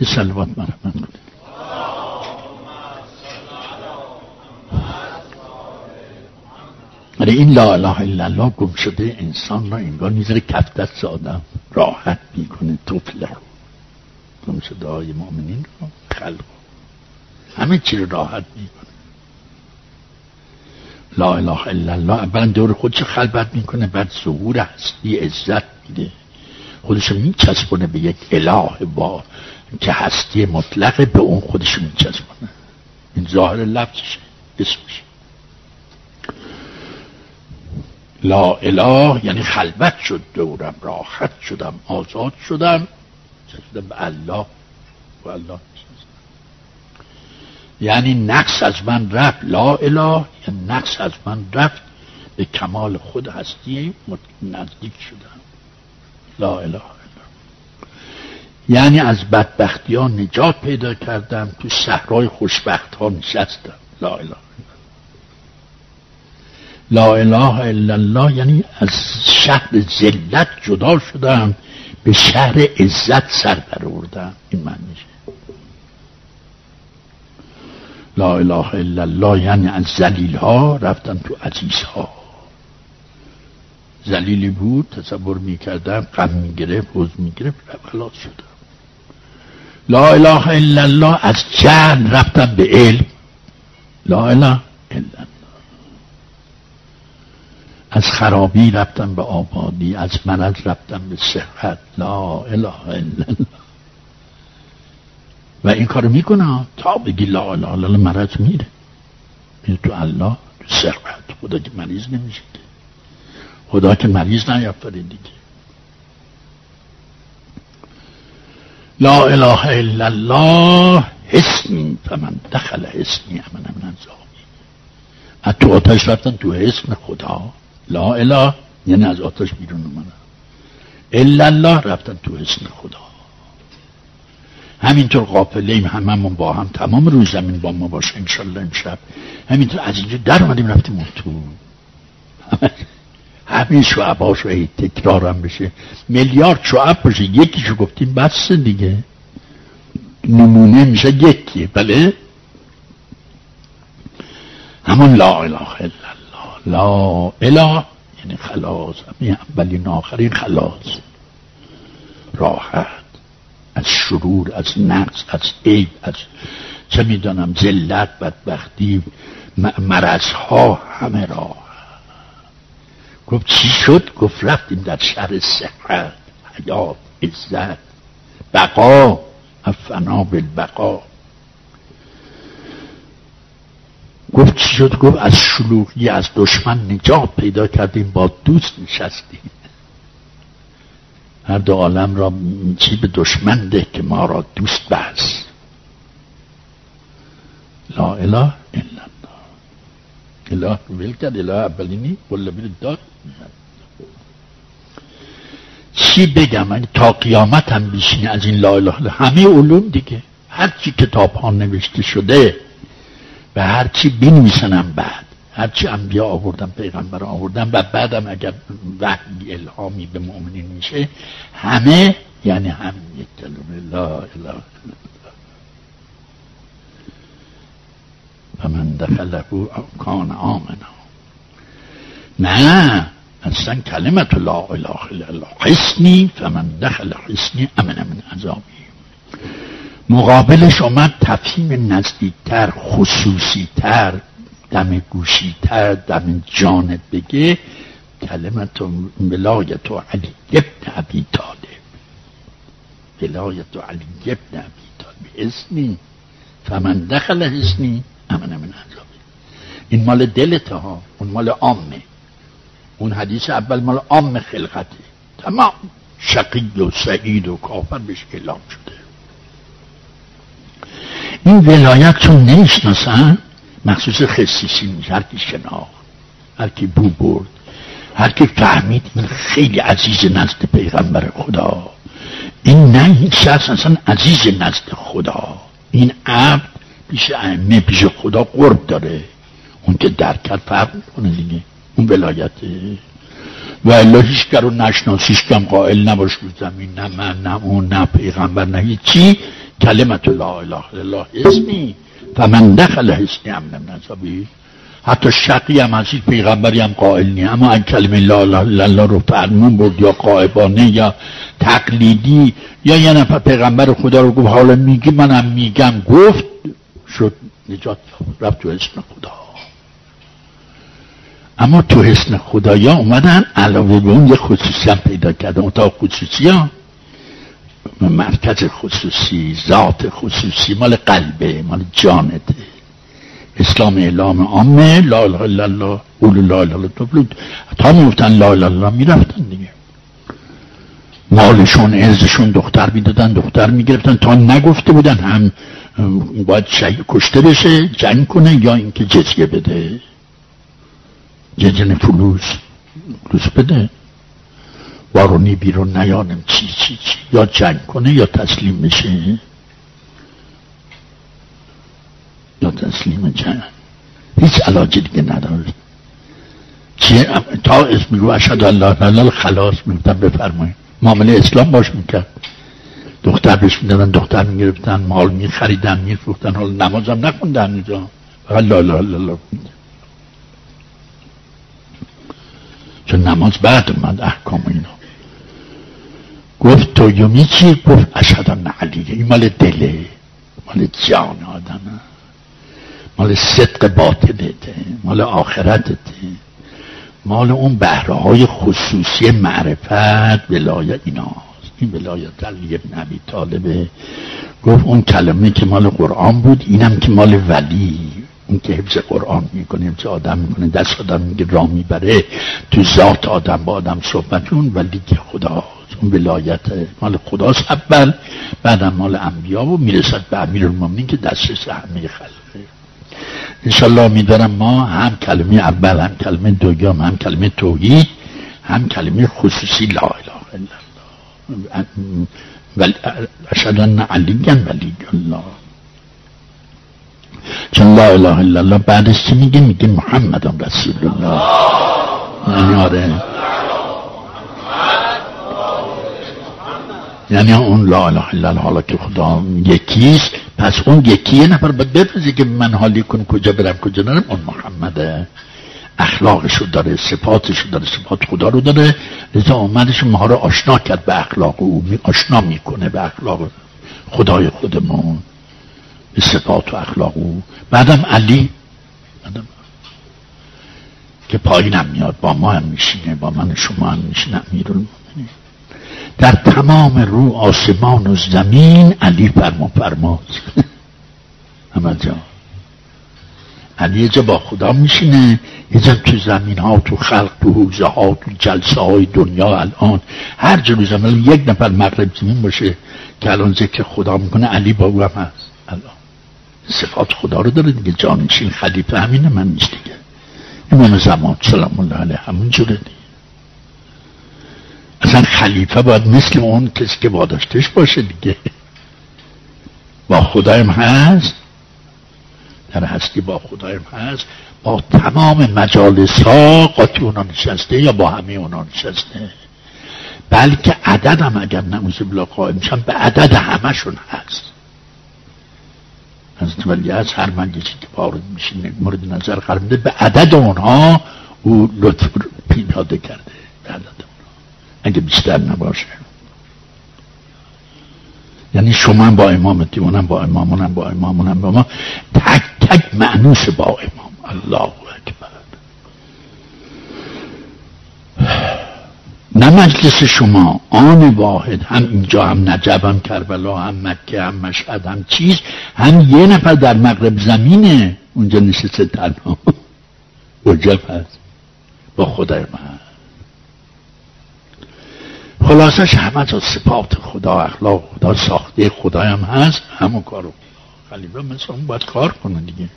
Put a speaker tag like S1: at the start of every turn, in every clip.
S1: یه سلوات مرحمت کنید آره این لا اله الا الله گم شده انسان را انگار می‌ذاره کف دست آدم راحت می‌کنه طفله گم شده های مؤمنین رو خلق همه چی رو راحت می‌کنه لا اله الا الله اولا دور خودش خلبت می‌کنه بعد ظهور هستی عزت میده خودشو میچسبونه به یک اله با که هستی مطلقه به اون خودشو میچسبونه. این ظاهر لفظشه اسمش لا اله یعنی خلبت شد دورم راحت شدم آزاد شدم شدم به الله. و الله یعنی نقص از من رفت لا اله یعنی نقص از من رفت به کمال خود هستی نزدیک شدم. لا اله یعنی از بدبختی ها نجات پیدا کردم تو صحرای خوشبخت ها نشستم. لا اله لا اله الا الله یعنی از شهر ذلت جدا شدم به شهر عزت سر بردم این معنیشه لا اله الا الله یعنی از زلیل ها رفتم تو عزیز ها زلیلی بود تصور می‌کردم غم می‌گرفت حوز می‌گرفت خلاص شدم لا اله الا الله از جهل رفتم به علم. لا اله الا الله. از خرابی رفتم به آبادی از مرض رفتم به صحت. لا اله الا الله. و این کارو می‌کنه؟ تا بگی لا اله الا الله مرض میره. میره تو الله تو صحت. خدا که مریض نمیشه خدا که مریض نیافره دیگه. لا اله الا الله حسنی فمن دخل حسنی امن من از تو آتش رفتن تو اسم خدا. لا اله یعنی از آتش بیرون اومدن. الا الله رفتن تو اسم خدا. همینطور قافله ایم هممون با هم تمام روز زمین با ما باشه انشالله امشب. همینطور از اینجا در اومدیم رفتیم اون تو. همین شعباش رو تکرارم بشه. میلیارد شعب باشه. یکیشو گفتیم بس دیگه. نمونه میشه یکیه بله؟ همون لا اله الا الله. لا اله یعنی خلاص. همین اولین آخرین خلاص. راحت. از شرور از نقص از عیب از چه می‌دانم ذلت بدبختی مرض ها همه راه گفت چی شد گفت رفتیم در شهر صحت حیات عزت بقا افنا بالبقا گفت چی شد گفت از شلوغی از دشمن نجات پیدا کردیم با دوست نشستیم هر دو عالم را چی به دشمن ده که ما را دوست بس لا اله الا اله ویل کرد اله اولینی قل داد چی بگم؟ من تا قیامت هم بیشینی از این لا اله همه علوم دیگه. هر چی کتاب ها نوشته شده و هر چی بنویسنم بعد. هر چی انبیا آوردن پیغمبر آوردن و بعدم اگر وحی الهامی به مؤمنین میشه همه یعنی هم یک کلمه لا اله و من دخله کان آمنا نه اصلا کلمت لا اله الا الله حسنی فمن دخل حسنی امن من عذابی. مقابلش اومد تفهیم نزدیکتر خصوصیتر دم گوشیتر دم جانت بگه کلمت ولایت و علی ابن ابی طالب. ولایت و علی ابن ابی طالب. اسمی. فمن دخل حسنی امن من عذابی این مال دلت ها. اون مال عامه. اون حدیث اول مال عام خلقته. تمام. شقی و سعید و کافر بهش اعلام شده. این ولایت چون نشناسن مخصوص خصیصی میشه هر کی شناخت هر کی بو برد هر فهمید این خیلی عزیز نزد پیغمبر خدا. این نه این شخص اصلا عزیز نزد خدا. این عبد پیش ائمه پیش خدا قرب داره. اون که درک کرد فرق می‌کنه دیگه. اون ولایته. و الا هیچ رو نشناس هیچ کم قائل نباش رو زمین. نه من نه اون نه پیغمبر نه چی؟ کلمت لا اله الا اسمی. فمن دخل حسنی امن من حتی شقی هم هست پیغمبری هم قائل نی اما این کلمه لا اله الا الله رو فرمون برد یا قائبانه یا تقلیدی یا یه نفر پیغمبر خدا رو گفت حالا میگی منم میگم گفت شد نجات رفت تو اسم خدا. اما تو حسن خدایا اومدن علاوه به اون یه خصوصی هم پیدا کردن. اون خصوصی ها. مرکز خصوصی ذات خصوصی مال قلبه مال جانته. اسلام اعلام عامه لا اله الا الله قول لا اله الا الله. تا میفتن لا اله می‌رفتن دیگه. مالشون عزشون دختر می‌دادن دختر می‌گرفتن. تا نگفته بودن هم باید کشته بشه جنگ کنه یا اینکه جزیه بده. جزیه فلوس فلوس بده. وارونی بیرون نیانم چی چی چی. یا جنگ کنه یا تسلیم بشه. یا تسلیم جنگ. هیچ علاجی دیگه نداره. چیه؟ تا اسم رو اشهد الله خلاص می‌گفتن بفرمایید. معامله اسلام باش می‌کرد. دختر بهش می‌دادن دختر می‌گرفتن مال میخریدن میفروختن حالا نمازم نخوندن اینجا. فقط لا لا لا چون نماز بعد اومد احکام اینا. گفت تو یومی چی گفت اشهد ان علیه این مال دله مال جان آدمه مال صدق باطنته مال آخرتته. مال اون بهره های خصوصی معرفت ولایت ایناست این ولایت علی ابن ابی طالبه گفت اون کلمه که مال قرآن بود اینم که مال ولی. اون که حفظ قرآن می‌کنه حفظ آدم می‌کنه. دست آدم میگه را می‌بره تو ذات آدم با آدم صحبت اون ولی که خداست. اون ولایت مال خداست اول بعدم مال انبیا و می‌رسد به امیر المومنین که دسترس همه خلقه. انشالله میدارم ما هم کلمه اول هم کلمه دوم هم کلمه توحید هم کلمه خصوصی لا اله الا الله. اشهد ان علی ولی الله. چون لا اله الا الله بعدش چی میگه؟ میگه محمد رسول الله آره. یعنی اون لا اله الا الله حالا که خدا یکیست پس اون یکی یه نفر باید بپرزی که من حالی کن کجا برم کجا نرم اون محمده. اخلاقشو داره صفاتشو داره صفات خدا رو داره. لذا آمدش ما رو آشنا کرد به اخلاق او آشنا می‌کنه به اخلاق خدای خودمون به صفات و اخلاق او. بعدم علی بعدم که پایینم میاد با ما هم میشینه با من شما هم میشینه امیرالمومنین. در تمام رو آسمان و زمین علی فرما فرماز. همه جا علی جا با خدا میشینه. یه تو زمین ها تو خلق تو حوزه ها تو جلسه های دنیا الان. هر جلو زمین یک نفر مغرب زمین باشه که الان ذکر خدا می‌کنه علی با او هم هست. الان. صفات خدا رو داره دیگه. جانشین خلیفه همینه من نیست دیگه. امام زمان سلام الله علیه همون جوره دیگه. اصلا خلیفه باید مثل اون کسی که باداشتش باشه دیگه. با خدایم هست؟ در هستی با خدایم هست با تمام مجالس ها قاطی اونا نشسته یا با همه اونا نشسته؟ بلکه عدد هم اگر نموز بلا قائم میشن به عدد همشون هست. از ولی از هر مجلسی که وارد میشین مورد نظر قرار به عدد اونها او لطف پیداده کرده به عدد اگه بیشتر نباشه. یعنی شما با امامتی اونم با امام اونم با امام اونم با ما. تک تک معنوس با امام الله اکبر. نه مجلس شما آن واحد هم اینجا هم نجب هم کربلا هم مکه هم مشهد هم چیز هم یه نفر در مغرب زمینه. اونجا نشسته تنها وجب هست. با خدای من. خلاصش همه از صفات خدا اخلاق خدا ساخته خدا هم هست. همون کارو. خلیفه مثل اون باید کار کنه دیگه.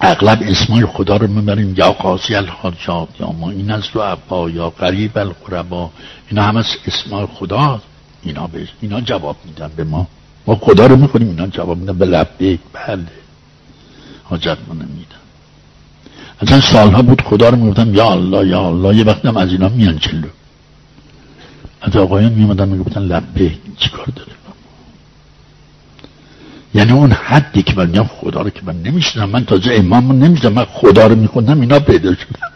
S1: اغلب اسمای خدا رو می‌بریم یا قاضی الحاجات یا ما این از رو عبا یا قریب القربا. اینا همه اسمای خدا. اینا به اینا جواب میدن به ما. ما خدا رو می‌خونیم اینا جواب میدن به لبیک. بله. حاجت ما نمیدن. اصلا سالها بود خدا رو می‌گفتم یا الله یا الله. یه وقتم از اینا میان چلو از آقایان میمدن می‌گفتن لبه چیکار داره؟ یعنی اون حدی که من میگم خدا رو که من نمیشنم من تازه امام نمیشنم من خدا رو میخوندم اینا پیدا شدن.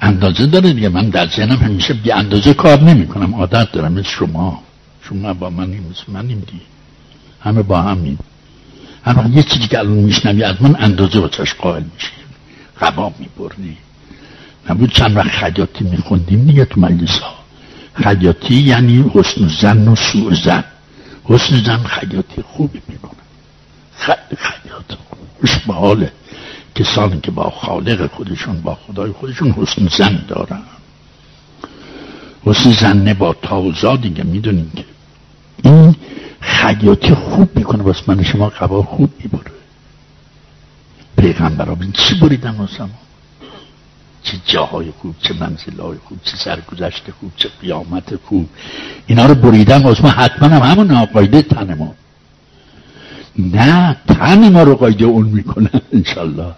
S1: اندازه داره دیگه. من در ذهنم همیشه بی اندازه کار نمی کنم عادت دارم. مثل شما. شما با من مثل منیم دیگه. همه با همین اما یه چیزی که الان میشنوی از من اندازه واسش قائل میشه قبا میبرنی نبود چند وقت خیاطی میخوندیم دیگه تو مجلس ها خیاطی یعنی حسن زن و سوء زن حسن زن خیاطی خوبی می‌کنه. خیاط خوش به حاله کسانی که با خالق خودشون با خدای خودشون حسن زن دارن. حسن زن با تاوزا دیگه می‌دونین که این خیاطی خوب می‌کنه. بس من شما قبا خوب می‌بره پیغمبر چی بریدن واسه چه جاهای خوب چه منزلهای خوب چه سرگذشت خوب چه قیامت خوب. اینا رو بریدن واسه ما حتما هم همون ناقایده تن ما. نه تن ما رو قایده اون می‌کنن انشالله.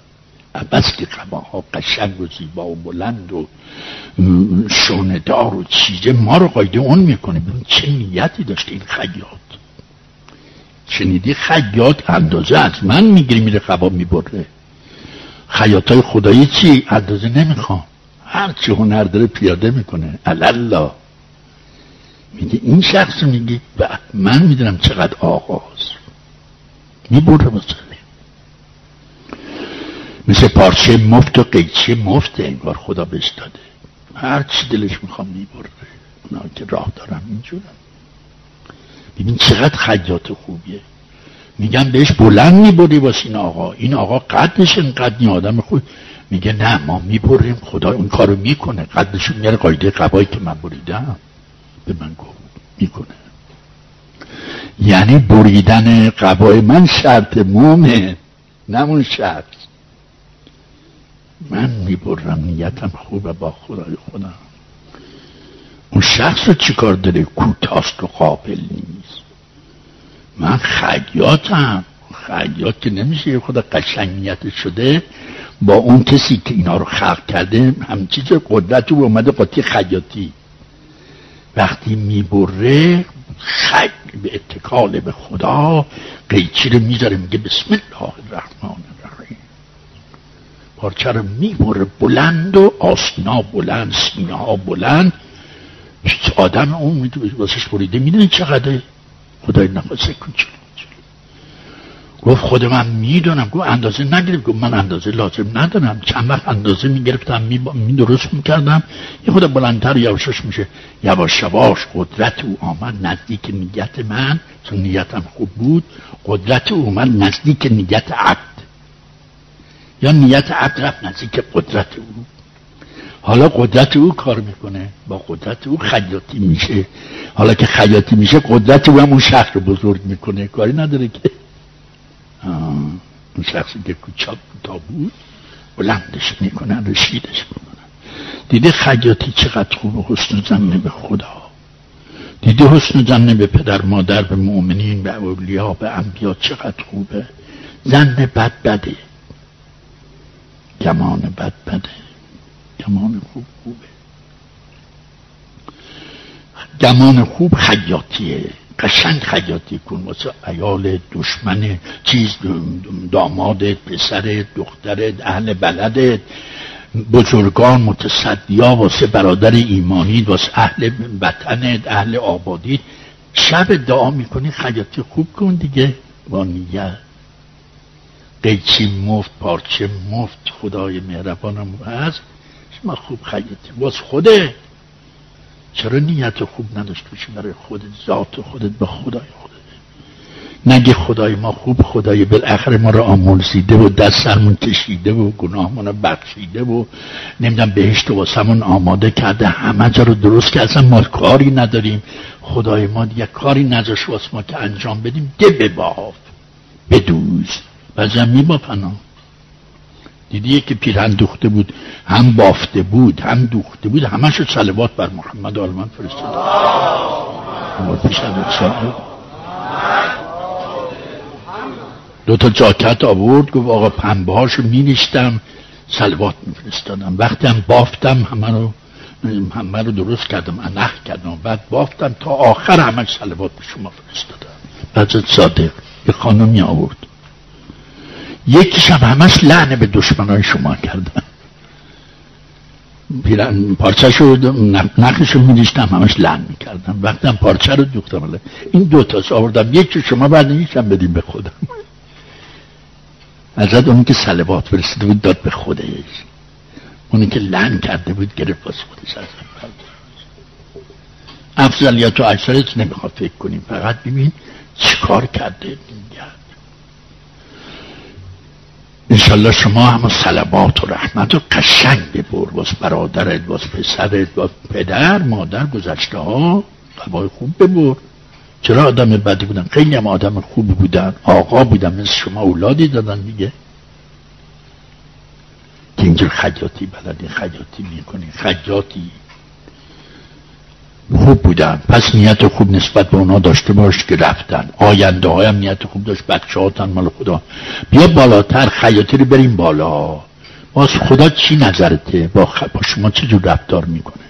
S1: بس که ها قشنگ و زیبا و بلند و شوندار و چیزه ما رو قایده اون می‌کنه. چه نیتی داشته این خیاط. شنیدی خیاط اندازه از من می‌گیری میره قبا می‌بره. خیاط های خدایی چی؟ اندازه نمی‌خوام. هر چی هنر داره پیاده می‌کنه. الله میگه این شخص میگه من می‌دونم چقدر آغاز. می‌بره مثلا مثل پارچه مفت و قیچی مفت انگار خدا بهش داده. هر چی دلش می‌خوام می‌بره اونا که راه دارم اینجورم. ببین چقدر خیاط خوبیه. میگم بهش بلند می‌بری واسه این آقا. این آقا قدش اینقدر این آدم خوب. میگه نه ما می‌بریم. خدا اون کارو می‌کنه. قدش میاره قایده قبایی که من بریدم. به من گفت. می‌کنه. یعنی بریدن قبای من شرط مومه نمون شرط. من می‌برم. نیتم خوبه با خدای خودم. اون شخص رو چیکار داره کوتاست و قابل نیست. من خیاطم. خیاط که نمیشه یه خدا قشنگیت شده. با اون کسی که اینا رو خلق کرده هم چیز قدرت رو اومده قاطی خیاطی. وقتی می‌بره خی به اتکال به خدا قیچی رو می‌ذاره میگه بسم الله الرحمن الرحیم. پارچه رو می‌بره بلند و آسنا بلند سینه ها بلند آدم اون واسش بریده می‌دونی چقدر خدای نخواسته کوچولو گفت خود من می‌دونم. گفت اندازه نگرفت گفت من اندازه لازم ندارم. چند وقت اندازه می‌گرفتم می, می درست می‌کردم یه خود بلندتر یواشش میشه. یواش یواش قدرت او آمد نزدیک نیت من. چون نیتم خوب بود. قدرت او اومد نزدیک نیت عبد. یا نیت عبد رفت نزدیک قدرت او. حالا قدرت او کار می‌کنه. با قدرت او خیاطی میشه. حالا که خیاطی میشه قدرت او هم اون شهر رو بزرگ می‌کنه. کاری نداره که. اون شخصی که کوچاک تا بود بلندش می‌کنن رشیدش می‌کنن دیده خیاطی چقدر خوب حسن زنه به خدا. دیده حسن زنه به پدر مادر به مؤمنین به اولیا به انبیا چقدر خوبه. زن بد بده. گمان بد بده. گمان خوب خوبه گمان خوب خیاطیه قشنگ خیاطی کن. واسه ایال دشمن چیز دامادت پسرت دخترت اهل بلدت. بزرگان متصدیا واسه برادر ایمانی واسه اهل وطنت اهل آبادی شب دعا می‌کنی خیاطی خوب کن دیگه. با نیت قیچی مفت پارچه مفت. خدای مهربانم. هست شما خوب خیاطی باز خوده. چرا نیت خوب نداشته باشی برای خودت ذات خودت به خدای خودت؟ نگه خدای ما خوب خدای بالاخره ما رو آمرزیده و دست سرمون کشیده و گناه رو بخشیده و نمی‌دونم بهشت و واسمون آماده کرده. همه جا رو درست که اصلا ما کاری نداریم. خدای ما دیگه کاری نذاش واسه ما که انجام بدیم. ده بباف بدوز و زمین با پناه. دیدی که پیرهن دوخته بود هم بافته بود هم دوخته بود همش صلوات بر محمد آلمان فرستاد. دو تا جاکت آورد گفت آقا پنبه هاشو می نشتم سلوات می فرستادم وقتی هم بافتم همه رو همه رو درست کردم انخ کردم بعد بافتم تا آخر همش سلوات به شما فرستادم. بعد صادق یه خانمی آورد. یکیش هم همش لعنه به دشمنای شما کردن. پیرن پارچه شو نخش رو میدیشتم همش لعن می‌کردم. هم پارچه رو دوختم این دوتاش آوردم. یکی شما بعد یکم بدیم به خودم. ازت اونی که سلوات فرستده بود داد به خودش. اونی که لن کرده بود گرفت باز خودش از افضلیت و اکثرت نمی‌خواد فکر کنیم. فقط ببین چیکار کرده انشالله شما هم سلوات و رحمت و قشنگ ببر باز برادرت باز پسرت باز پدر مادر گذشته ها قبای خوب ببر چرا آدم بدی بودن؟ خیلی هم آدم خوبی بودن. آقا بودن. مثل شما اولادی دادن دیگه. که اینجور خجاتی بلدی خجاتی می‌کنی خجاتی. خوب بودن. پس نیت خوب نسبت به اونا داشته باش که رفتن. آینده هایم نیت خوب داشت. بچه هاتن مال خدا. بیا بالاتر خیاطی رو بریم بالا. باز خدا چی نظرته؟ با, خ... با شما چه جور رفتار می‌کنه؟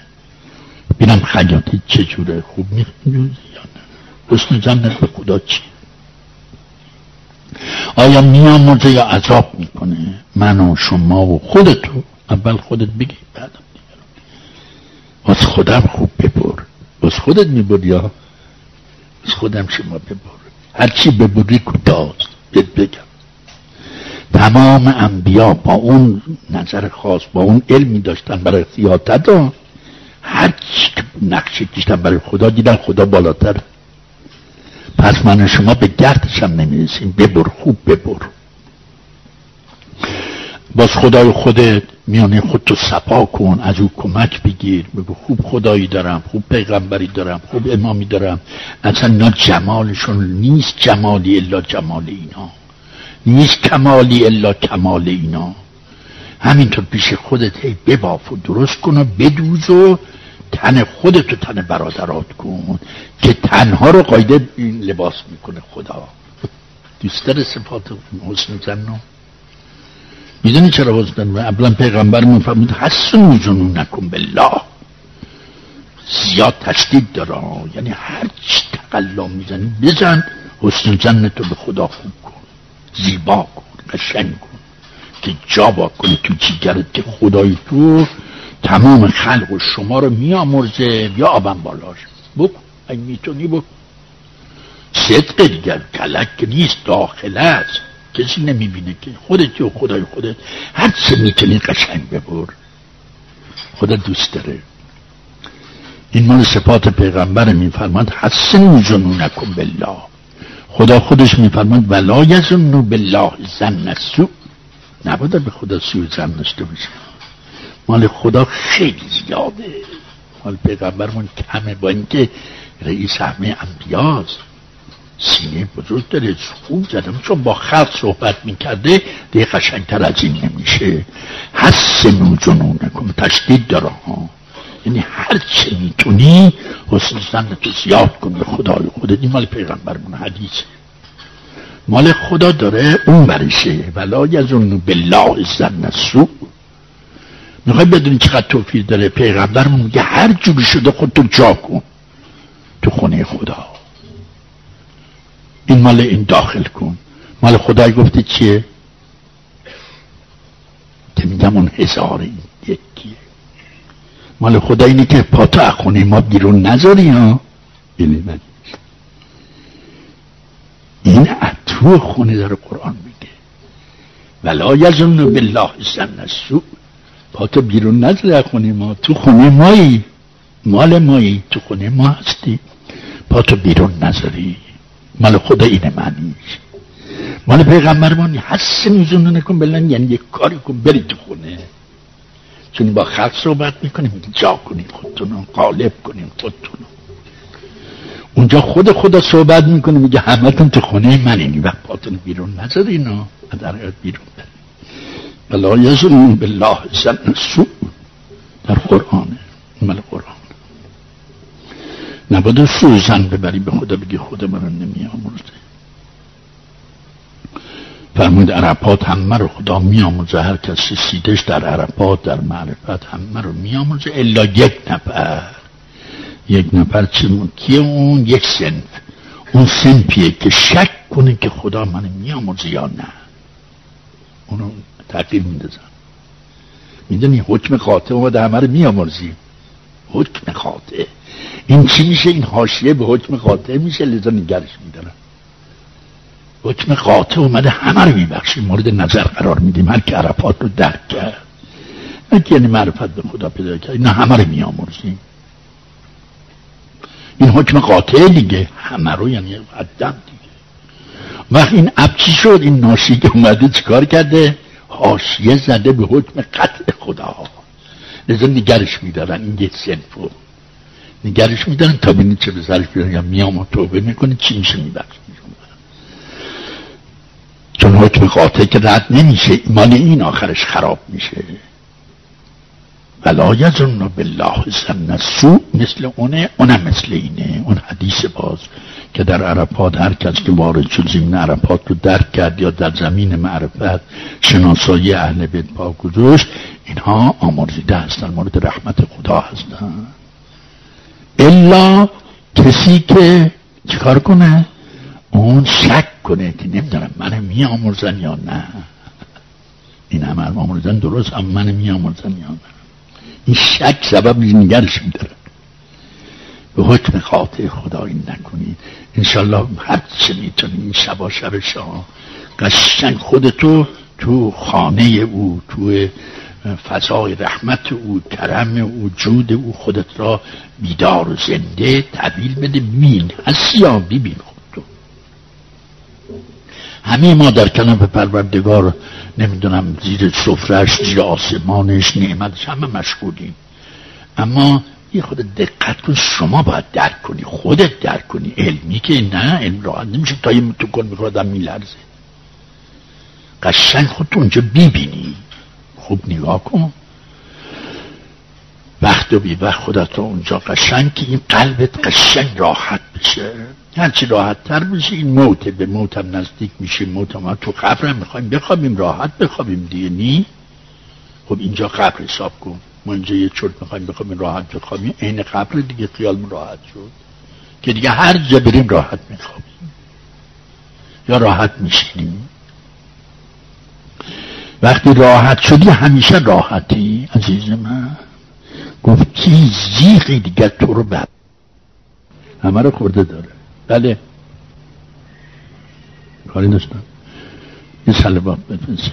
S1: بینم خیاطی جوره. خوب می‌خونی یا نه به خدا چی؟ آیا میامرزه یا عذاب می‌کنه؟ من و شما و خودتو. اول خودت بگی بعدم از خودم خوب ببر. از خودت میبر یا؟ از خودم شما ببر هرچی ببری کداست بهت بگم. تمام انبیا با اون نظر خاص با اون علمی داشتن برای سیاست ها هر نقشه کشتن برای خدا دیدن خدا بالاتر. پس من شما به گردش هم نمی‌رسیم. ببر خوب ببر. باز خدای خودت میانه خودتو سپا کن از او کمک بگیر. بگو خوب خدایی دارم خوب پیغمبری دارم خوب امامی دارم. اصلا اینا جمالشون نیست جمالی الا جمال اینا. نیست کمالی الا کمال اینا. همینطور پیش خودت هی بباف و درست کن و بدوز و تن خودت و تن برادرات کن که تنها رو قایده لباس می‌کنه خدا. دوستر صفات حسن زنم می‌دونی چرا حسن؟ اولا پیغمبرمون فرمود حسن جنون نکن بالله. زیاد تشدید داره یعنی هر چی تقلا می‌زنی بزن. حسن زن تو به خدا خوب کن. زیبا کن قشنگ کن. که جا کنی تو جیگرت که خدای تو. تمام خلق و شما رو میامرزه یا آبم بالاش. بکن. این می‌تونی بکن. صدق دیگر کلک نیست داخله است. کسی نمی‌بینه که خودت و خدای خودت هر چه می‌تونی قشنگ ببر خدا دوست داره این مال صفات پیغمبر میفرماد حسن جنون نکن بالله خدا خودش میفرماد ولا یزنو بالله زن نسو نباید به خدا سوی زن داشته باشه مال خدا خیلی زیاده مال پیغمبرمون کمه با اینکه رئیس همه انبیاست سینه بزرگ داره خوب زدم چون با خط صحبت می‌کرده دیگه قشنگتر از این نمیشه. حسنو جنون نکن تشدید داره ها. یعنی هر چه می‌تونی حسن زن تو زیاد کن به خدای خودت. این مال پیغمبرمون حدیثه مال خدا داره اون برشه ولا یزنو بالله زن سو می‌خوای بدونی چقدر توفیق داره؟ پیغمبرمون میگه هر جوری شده خودتو جا کن. تو خونه خدا. این مال این داخل کن. مال خدای گفته چیه؟ که میگم اون هزار یکیه. مال خدا اینه که پاتو اخونه ما بیرون نذاری ها؟ من این تو خونه داره قرآن میگه. ولا یزن بالله زن سو پاتو بیرون نذاری خونه ما. تو خونه مایی. مال مایی. تو خونه ما هستی. پاتو بیرون نذاری. مال خدا اینه معنیش مال پیغمبرمانی حس میزونه نکن بلن یعنی یک کاری کن بری تو خونه. چون با خلق صحبت می‌کنیم جا کنیم خودتون قالب کنیم خودتون اونجا خود خدا صحبت می‌کنه میگه همتون تو خونه من این وقت پاتون بیرون نزد اینا در بیرون بری بلا یزنون بالله زن سو در قرآنه مال قرآن. نباید زن ببری به خدا بگی خدا من نمی آمرزه فرمود عرفات همه رو خدا میآموزه هر کسی سیدش در عرفات در معرفت همه رو میآموزه الا یک نفر. یک نفر چه کیه اون؟ یک سنف. اون سنفیه که شک کنه که خدا من میآموزه یا نه. اونو تغییر میدازم می‌دونی حکم قاطع اومده همه رو میآمرزی. حکم قاطع این چی میشه؟ این حاشیه به حکم قاطع میشه. لذا نگرش میدارم حکم قاطع اومده همه رو میبخشیم مورد نظر قرار میدیم. هر که عرفات رو درک کرد. هر یعنی معرفت به خدا پیدا کرد. اینا همه رو میامرزیم این حکم قاطع دیگه. همه رو یعنی قدم دیگه. وقت این اب چی شد؟ این ناشی که اومده چیکار کرده؟ حاشیه زده به حکم قطع خدا. لذا نگرش میدارن. این یک سنفو. نگرش میدارن تا بینید چه به سرش بیارن یا میام و توبه می‌کنه چی میشه میبخش چون حکم قاطع که رد نمیشه مال این آخرش خراب میشه. ولا یظن بالله زن سو مثل اونه اونم مثل اینه. اون حدیث باز که در عرفات هر کس که وارد شد زمین عرفات رو درک کرد یا در زمین معرفت شناسایی اهل بیت پا گذاشت اینها آمرزیده هستن مورد رحمت خدا هستن. الا کسی که چیکار کنه؟ اون شک کنه که نمی‌دونم من میامرزن یا نه. این عمل آمرزن درست هم من میامرزن یا نه. این شک سبب نگرش میدارن به حکم خاطر خدا این نکنید انشالله هر چه می‌تونی این شبا شب شما قشنگ خودتو تو خانه او تو فضای رحمت او کرم او جود او خودت را بیدار و زنده تبیل بده. مین هستی ببین خودتو. همه ما در کنف پروردگار نمی‌دونم زیر سفرش زیر آسمانش نعمتش همه مشغولیم. اما یه خود دقت کن شما باید درک کنی خودت درک کنی. علمی که نه علم راحت نمیشه. تا یه تو کن می‌خواد میلرزه. قشنگ خودتو اونجا ببینی. خوب نگاه کن. وقت و بی وقت خودت رو اونجا قشنگ که این قلبت قشنگ راحت بشه. هرچی راحت تر بشه این موته به موتم نزدیک میشه. موت ما تو قبرم می‌خوایم. بخوابیم راحت بخوابیم دیگه نی؟ خب اینجا قبر حساب کن. ما اینجا یه چرت می‌خوایم بخوابیم راحت بخوابیم. این قبر دیگه خیالمون راحت شد. که دیگه هر جا بریم راحت میخوابیم. یا راحت میشینیم. وقتی راحت شدی همیشه راحتی عزیز من. گفتی زیغی دیگر تو رو بر همه رو خورده داره. بله. کاری داشتم یه سلبات بفرسید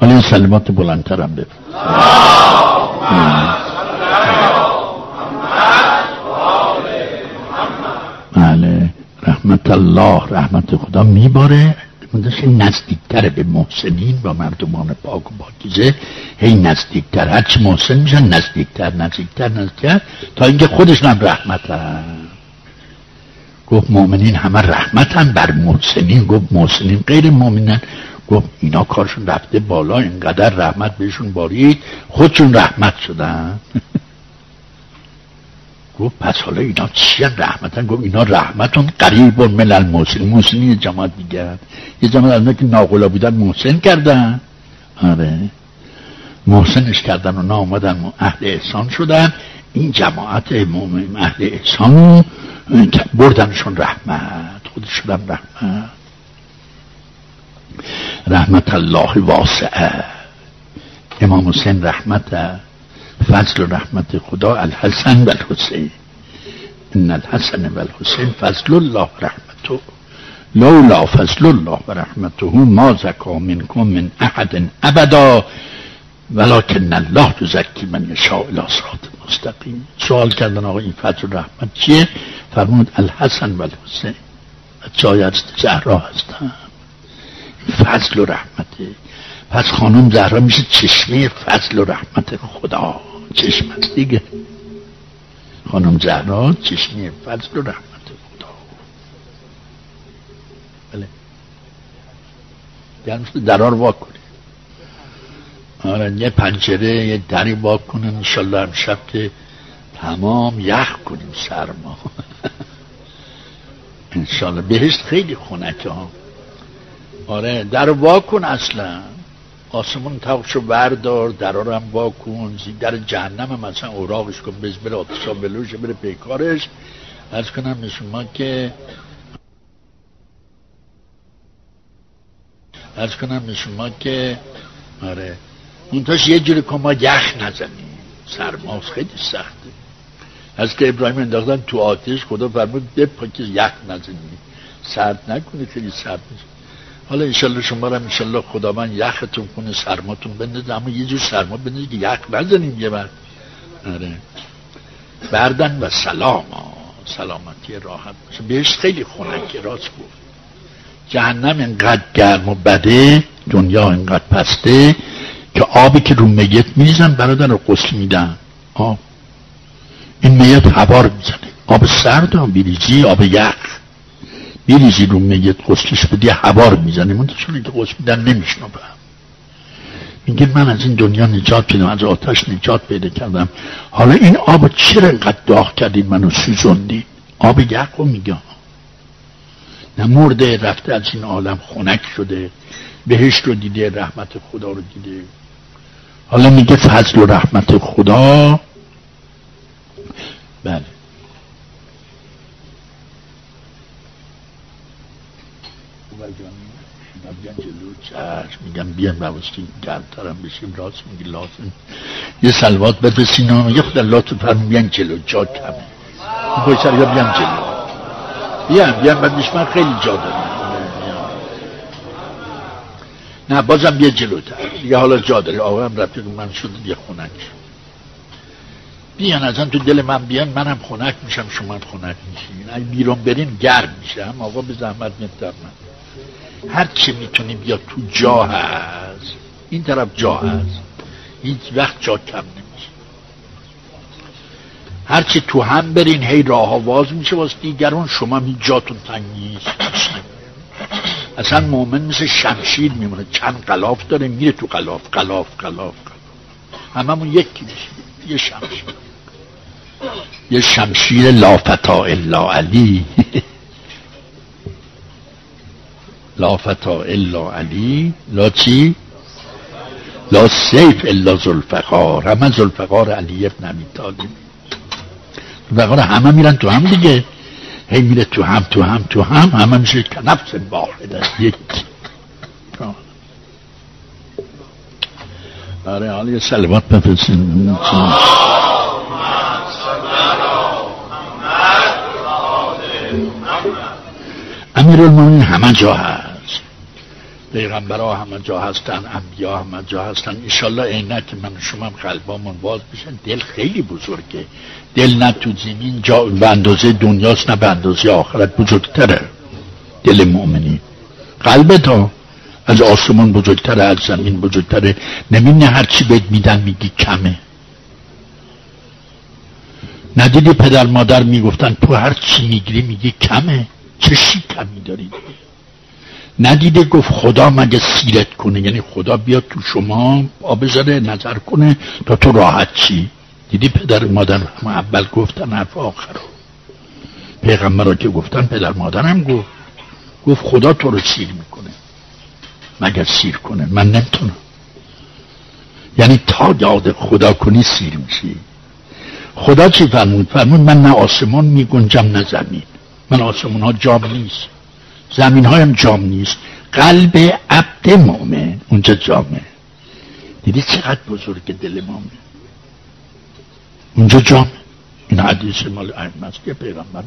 S1: حالا یه سلبات بلندتر هم بفرسید رحمت الله رحمت خدا میباره. مدرسه نزدیکتر به محسنین با مردمان پاک و پاکیزه. هی نزدیکتر. هرچی محسن میشن نزدیکتر نزدیکتر نزدیکتر. تا اینکه خودشون هم رحمت هم. گفت مؤمنین همه رحمتن بر محسنین. گفت محسنین غیر مؤمنن. گفت اینا کارشون رفته بالا. اینقدر رحمت بهشون بارید خودشون رحمت شدن. گفت پس حالا اینا چی رحمتن؟ گفت اینا رحمتون قریب من المحسن محسنی یه جماعت دیگر یه جماعت از که ناغلا بودن محسن کردن. آره. محسنش کردن و آمدن اهل احسان شدن. این جماعت مؤمن اهل احسان بردنشون رحمت. خودش شدن رحمت. رحمت الله واسعه. امام حسین رحمت فضل و رحمت خدا الحسن و الحسین. ان الحسن و الحسین فضل الله رحمته. لولا فضل الله و رحمته ما زکا منکم من احد ابدا. ولکن الله تزکی من یشاء الی صراط مستقیم. سوال کردن آقا این فضل و رحمت چیه؟ فرمود الحسن و الحسین. جای از زهرا هستن. فضل و رحمته. پس خانم زهرا میشه چشمه فضل و رحمت خدا. چشم است دیگه. خانم زهرا چشمی فضل و رحمت خدا. بله. یعنی درار واک کنی آره یه پنجره یه دری واک کنن انشالله شب که تمام یخ کنیم سرما. انشالله. بهشت خیلی خونکه ها. آره در واکن اصلا. آسمون تاقشو بردار درارم هم واکن در جهنم هم مثلا اوراقش کن بز بره آتشا بلوشه بره پیکارش. از کنم نشون که از کنم نشون که آره. منتاش یه جوری که ما یخ نزنیم سرماس خیلی سخته. از که ابراهیم انداختن تو آتش خدا فرمود بپا که یخ نزنی. سرد نکنی خیلی سرد نیست. حالا انشالله شما را انشالله خدا من یختون کنه سرماتون بندازه. اما یه جور سرما بندازه که یخ نزنیم یه بر آره. بردن و سلام. سلامتی راحت باشه. بهش خیلی خونکه راست گفت. جهنم انقدر گرم و بده دنیا انقدر پسته که آبی که رو میت میزن برادر رو قسل میدن. آب این میت هوار می‌زنه. آب سرد هم بیریزی آب یخ. بیریزی رو میت قسلش بدی هوار می‌زنه. من چون که قسل میدن نمیشنو میگه من از این دنیا نجات پیدا از آتش نجات پیدا کردم. حالا این آب چرا انقدر داغ کردید منو سوزوندی؟ آب یخ رو میگه. نه مرده رفته از این عالم خنک شده. بهشت رو دیده رحمت خدا رو دیده. حالا میگه فضل و رحمت خدا. بله. میگم بیان بواستی گرمترم بشیم راست میگی لازم یه سلوات بده سینا میگه خدا الله تو فرم بیان جلو جا کمه. این سر یا بیان جلو. بعدش من خیلی جا دارم. نه بازم بیا جلوتر. دیگه حالا جا داره آقا هم رفته من شده دیگه خونک بیان ازن تو دل من بیان منم خونک میشم شما هم خونک میشین. اگه بیرون برین گرم میشم. آقا به زحمت میتر من هر چی می‌تونی بیا تو جا هست. این طرف جا هست. هیچ وقت جا کم نمیشه. هرچی تو هم برین هی راه واز میشه واسه دیگرون شما هیچ جاتون تنگ اصلا مؤمن مثل شمشیر میمونه. چند قلاف داره میره تو قلاف. قلاف قلاف هممون یکی میشه یه شمشیر. یه شمشیر لافتا الا علی. لافتا الا علی لا چی؟ لا سیف الا زلفقار همه زلفقار علی ابن عبی طالب. زلفقار همه میرن تو هم دیگه. هی میره تو هم تو هم تو هم. همه میشه که نفس واحده یک. آره حالا سلوات بفرسین امیر المومنین همه جا هست. پیغمبرها همه جا هستن انبیا همه جا هستن. ایشالله عینک من شما هم قلبامون باز بشن. دل خیلی بزرگه. دل نه تو زمین جا به اندازه دنیاست نه به اندازه آخرت. بزرگتره. دل مؤمنی قلبت ها از آسمان بزرگتره از زمین بزرگتره. نمینه هرچی بهت میدن میگی کمه. ندیدی پدر مادر می‌گفتن تو هر چی می‌گیری میگی کمه. چه کمی داری؟ ندیده گفت خدا مگه سیرت کنه؟ یعنی خدا بیاد تو شما آب نظر کنه تا تو راحت چی؟ دیدی پدر مادر هم اول گفتن حرف آخر رو. پیغمبر که گفتن پدر مادرم گفت. گفت خدا تو رو سیر می‌کنه. مگر سیر کنه؟ من نمی‌تونم. یعنی تا یاد خدا کنی سیر میشی. خدا چی فرمود؟ فرمود من نه آسمان میگنجم نه زمین. من آسمان ها جام نیست. زمین هایم جام نیست. قلب عبد مؤمن. اونجا جامه. دیدی چقدر بزرگ دل مؤمن؟ اونجا جامه. این حدیث مال ائمه است که پیغمبر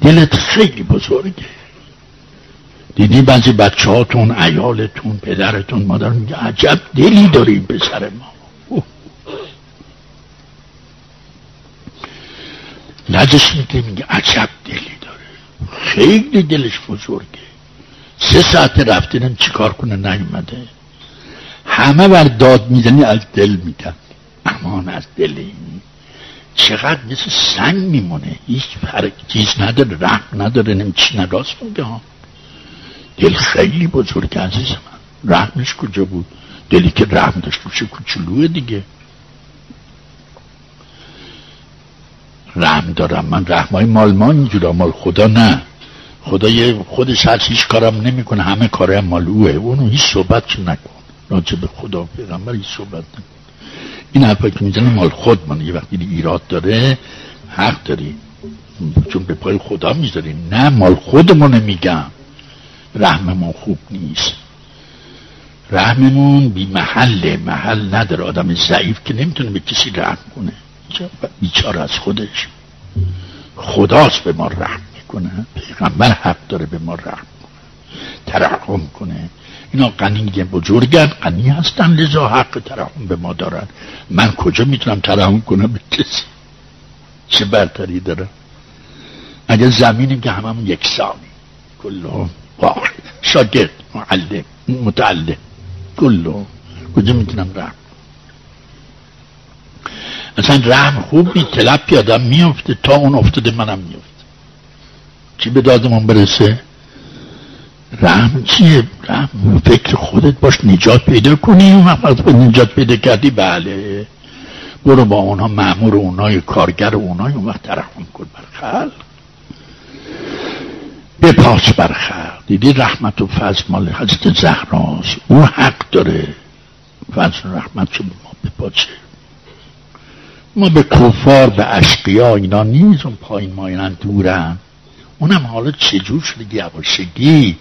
S1: دلت خیلی بزرگه. دیدی بعضی بچه هاتون ایالتون پدرتون مادر میگه عجب دلی داری پسر ما. لجش میگه میگه عجب دلی خیلی دلش بزرگه. سه ساعت رفتنم چیکار کنه نیومده. همه بر داد می‌زنی از دل میگن امان از دل این. چقدر مثل سنگ میمونه. هیچ فرق چیز نداره رحم نداره نمی چی نراست میگه دل خیلی بزرگ عزیز من. رحمش کجا بود؟ دلی که رحم داشت باشه کوچولوه دیگه. رحم دارم. من رحمای مال ما اینجورا مال خدا نه. خدای خودش هست هیچ کارم نمی‌کنه. همه کاره مال اوه اونو هیچ صحبت نکن. راجع به خدا پیغمبر هیچ صحبت نکن. این حرفا که می‌زنه مال خود من. یه وقتی ایراد داره حق داری. چون به پای خدا می‌ذاری. نه مال خودمونه میگم رحممون خوب نیست. رحممون بی محله محل نداره. آدم ضعیف که نمی‌تونه به کسی رحم کنه. بیچاره از خودش. خداست به ما رحم می‌کنه. پیغمبر حق داره به ما رحم ترحم کنه. اینا قنی بزرگن قنی هستن لذا حق ترحم به ما دارن. من کجا می‌تونم ترحم کنم؟ به کسی چه برتری داره؟ اگر زمینیم که هممون یکسانی. کلهم واحد. شاگرد معلم متعلم. کلهم. کجا می‌تونم رحم اصلا رحم خوب می تلپ آدم میفته تا اون افتاده منم میفته چی به دادمون برسه؟ رحم چیه؟ رحم فکر خودت باش نجات پیدا کنی. اون وقت نجات پیدا کردی. بله. برو با اونا معمور اونای کارگر اونای اون وقت ترحم کن بر خلق بپاس بر خلق دیدی رحمت و فضل مال حضرت زهراست او حق داره. فضل رحمت چه ما بپاچه ما به کفار به اشقیا اینا نیز اون پایین ماینن دورن. اونم حالا چجور شده؟ یواشگی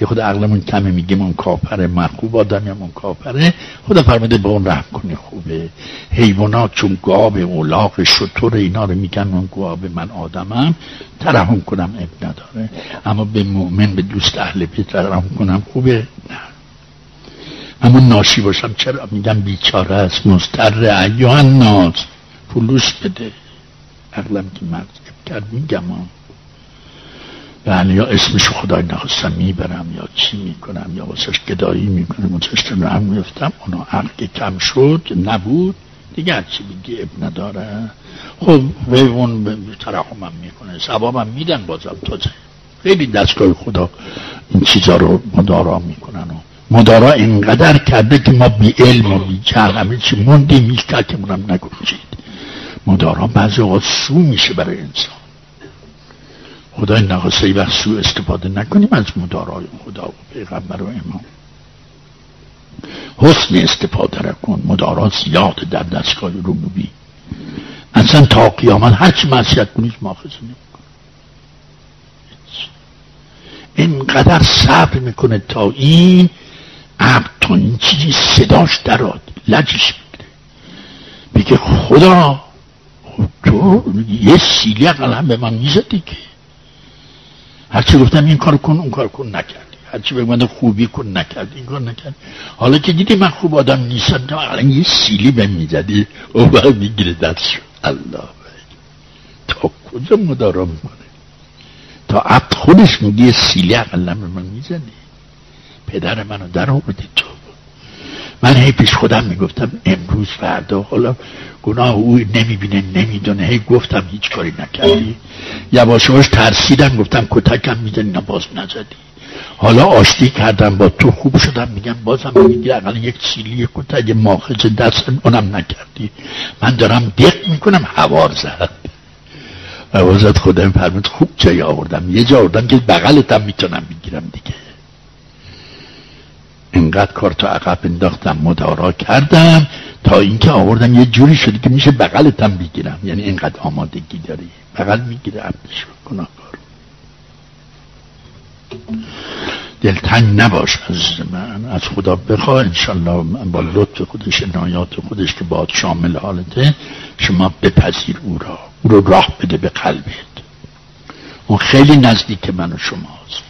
S1: یه خود عقلمون کمه میگیم اون کافره. من خوب آدم اون کافره. خدا فرمده به اون رحم کنی خوبه. حیوانات چون گاب اولاق شطور اینا رو میگن اون گاب من آدمم. ترحم کنم اب نداره. اما به مؤمن به دوست اهل بیت ترحم کنم خوبه. نه. اما ناشی باشم چرا؟ میگم بیچاره است مستر ایوان ناز فلوس بده. عقلم که مرز کرد میگم بله یا اسمش خدای نخواستم می‌برم یا چی می‌کنم یا واسش گدایی می‌کنم واسش رحم میفتم. اونا عقل کم شد نبود. دیگه چی بگی اب نداره. خب به اون ترحمم می‌کنه. ثوابم میدن بازم تازه خیلی دستگاه خدا این چیزا رو مدارا می‌کنن. و مدارا اینقدر کرده که ما بی علم و بی جهل همه چی موندیم هیچ منم نگوشید مدارا بعضی اوقات سو میشه برای انسان. خدای نخواسته ای وقت سو استفاده نکنیم از مدارای خدا و پیغمبر و امام. حسن استفاده را کن مدارا زیاد در دستگاه ربوبی اصلا تا قیامت هرچی معصیت کنید ماخذ نمیکن اینقدر صبر می‌کنه تا این عبد تا این چیزی صداش دراد لجش می‌گیره. میگه خدا تو یه سیلی هم به من می‌زدی که هرچی گفتم این کار کن اون کار کن نکردی هرچی به من خوبی کن نکردی این کار نکردی حالا که دیدی من خوب آدم نیستم تو الان یه سیلی به می‌زدی او باید می‌گیره دست الله تا کجا مدارا می‌کنه تا عبد خودش میگه سیلی اقلا به من می‌زنی پدر منو در آوردی تو من هی پیش خودم می‌گفتم امروز فردا حالا گناه او نمی‌بینه نمی‌دونه. هی گفتم هیچ کاری نکردی. یواشواش ترسیدم گفتم کتکم می‌زنی نه باز نزدی. حالا آشتی کردم با تو خوب شدم میگم بازم میگی اقل یک سیلی کتک ماخذ دست اونم نکردی. من دارم دق می‌کنم هوار زد. عوضت خودم فرمود خوب جای آوردم. یه جا آوردم که بغلتم می‌تونم بگیرم دیگه. انقدر کار تا عقب انداختم مدارا کردم. تا اینکه آوردم یه جوری شده که میشه بغلتم بگیرم. یعنی اینقدر آمادگی داری. بغل می‌گیره عبدش گناهکار. دلتنگ نباش از من. از خدا بخوا انشالله با لطف خودش نایات خودش که باد شامل حالته شما بپذیر او را. او رو راه بده به قلبت. اون خیلی نزدیک من و شماست.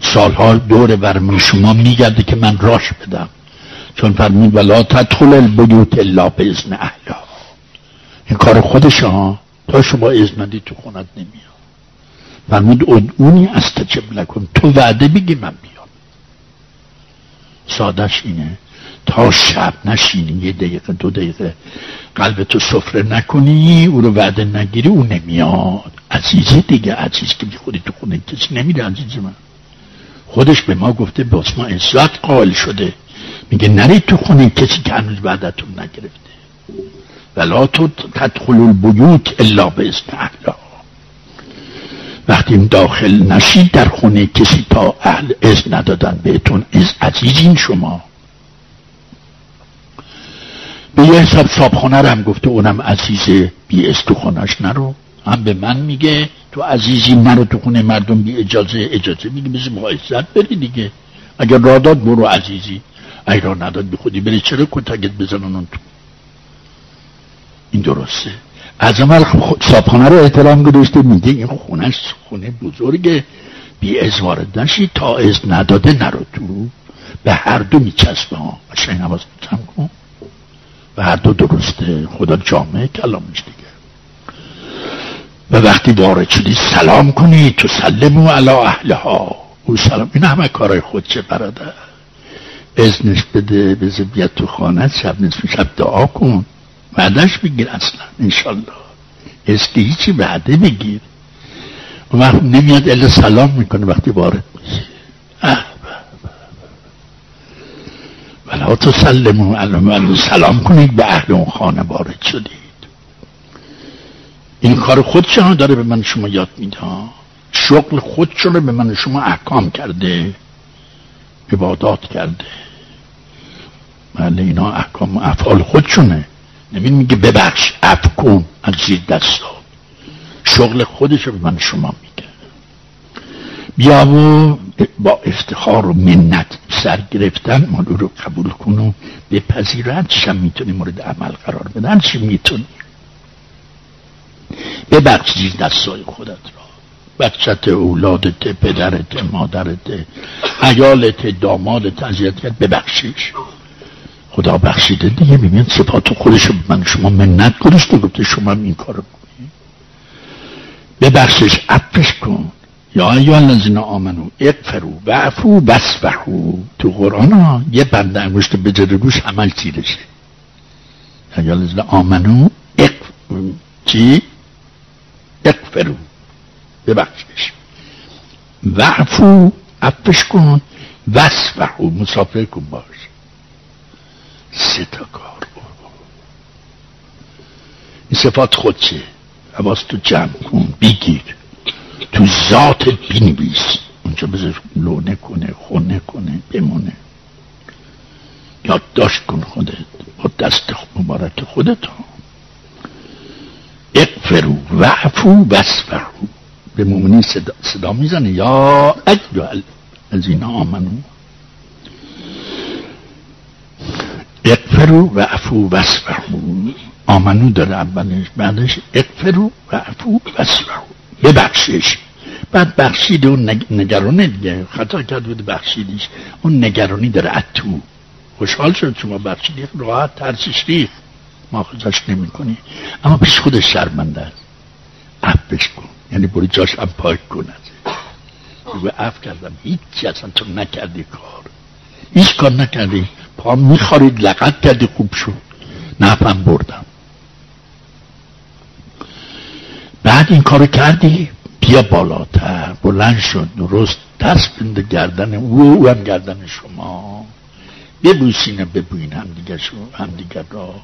S1: سالها دور بر شما میگرده که من راش بدم. چون فرمود ولا تدخل البیوت الا باذن اهلا این کار خودش ها تا شما اذن ندی تو خونت نمیاد. فرمود ادعونی استجب لکن تو وعده بگی من بیام. سادش اینه تا شب نشینی یه دقیقه دو دقیقه قلب تو سفره نکنی او رو وعده نگیری او نمیاد. عزیزی دیگه عزیز که خودی تو خونه کسی نمیره عزیز من. خودش به ما گفته به ما قائل شده. میگه نرید تو خونه کسی که هنوز وعدتون نگرفته. ولا تو تدخل البیوت الا به اذن وقتی داخل نشید در خونه کسی تا اهل اذن ندادن بهتون از عزیزین شما. به یه حساب صابخانه هم گفته اونم عزیزه بی از تو خونش نرو. هم به من میگه تو عزیزی نرو تو خونه مردم بی اجازه اجازه میگه مثل محایزت بری دیگه. اگر را داد برو عزیزی. اگر را نداد بی خودی بری چرا کتگت بزنن اون تو؟ این درسته. از عمل صابخانه رو احترام گذاشته میگه این خونش خونه بزرگه. بی از وارد نشی تا از نداده نرو تو. به هر دو میچسبه. ها قشنگ نواز کن. و هر دو درسته. خدا جامعه کلامش دیگه. و وقتی وارد شدی سلام کنی تو سلمو علا اهلها. او سلام. این همه کارای خود چه برادر؟ ازنش بده بذار بیاد تو خانه شب نصف شب دعا کن. بعدش بگیر اصلا انشالله. اسکی هیچی وعده بگیر. و وقت نمیاد الا سلام می‌کنه وقتی وارد میشه. ولا تسلمو علی سلام کنید به اهل اون خانه وارد شدید. این کار خودشون داره به من شما یاد میده. شغل خودشون به من شما احکام کرده. عبادات کرده. بله اینا احکام افعال خودشونه. نمین میگه ببخش اف کن از زیر دستا شغل خودش رو به من شما میگه بیا و با افتخار و منت سر گرفتن مالو رو قبول کن و بپذیرد چشم می‌تونی مورد عمل قرار بدن چی می‌تونی؟ ببخش زیر دستای خودت را. بچت اولادت پدرت مادرت عیالت دامادت اذیت کرد ببخشیش. خدا بخشیده دیگه. میبین صفات خودش من شما منت گذاشته گفته شما این کارو کنی ببخشش عفش کن. یا ایوه الذین آمنو اقفرو و عفو بسفحو تو قرآن ها یه بنده انگشت بجره روش عمل چیرشه یا الذین آمنو اق چی؟ اقفرو ببخشش و عفو عفش کن. وسفحو مسافر کن باش. تا کار این صفات خودشه حواس تو جمع کن بگیر تو ذات بینویس اونجا بذار لونه کنه خونه کنه بمونه یادداشت کن خودت با دست مبارک خودت اقفرو وعفو وصفرو به مومنی صدا, صدا می‌زنه یا اجل از این آمنو اقفرو و عفو وصفرو آمنو داره اولش بعدش اقفرو و عفو وصفرو ببخشش بعد بخشید اون نگرانه دیگه. خطا کرد بود بخشیدیش. اون نگرانی داره اتو. خوشحال شد شما بخشیدی. راحت ترسش ریخ ما خودش نمی کنی اما پیش خودش شرمنده است. عفش کن. یعنی برو جاش هم پاک کن. بگو عف کردم. هیچی اصلا تو نکردی کار. هیچ کار نکردی. پا میخارید لقت کردی خوب شد. نفهم بردم. بعد این کارو کردی؟ بیا بالاتر. بلند شد درست. دست بنده گردن او او هم گردن شما. ببوسینه ببوین شو هم را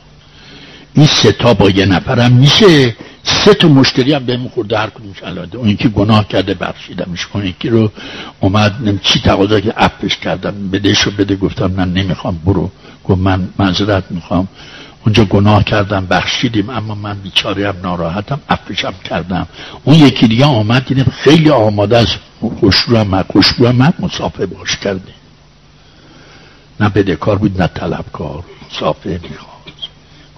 S1: این سه تا با یه نفرم میشه. سه تا مشتری هم بهم خورده هر کدومش علاده اون یکی گناه کرده بخشیدمش اون یکی رو اومد چی تقاضا که اپش کردم بدهشو بده. گفتم من نمی‌خوام برو. گفت من منظرت می‌خوام. اونجا گناه کردم بخشیدیم اما من بیچاره هم ناراحتم افشم کردم. اون یکی دیگه آمد دیدم خیلی آماده از خوشرو هم خوشرو هم مسافه باش کرده. نه بدهکار بود نه طلبکار. مسافه می‌خواد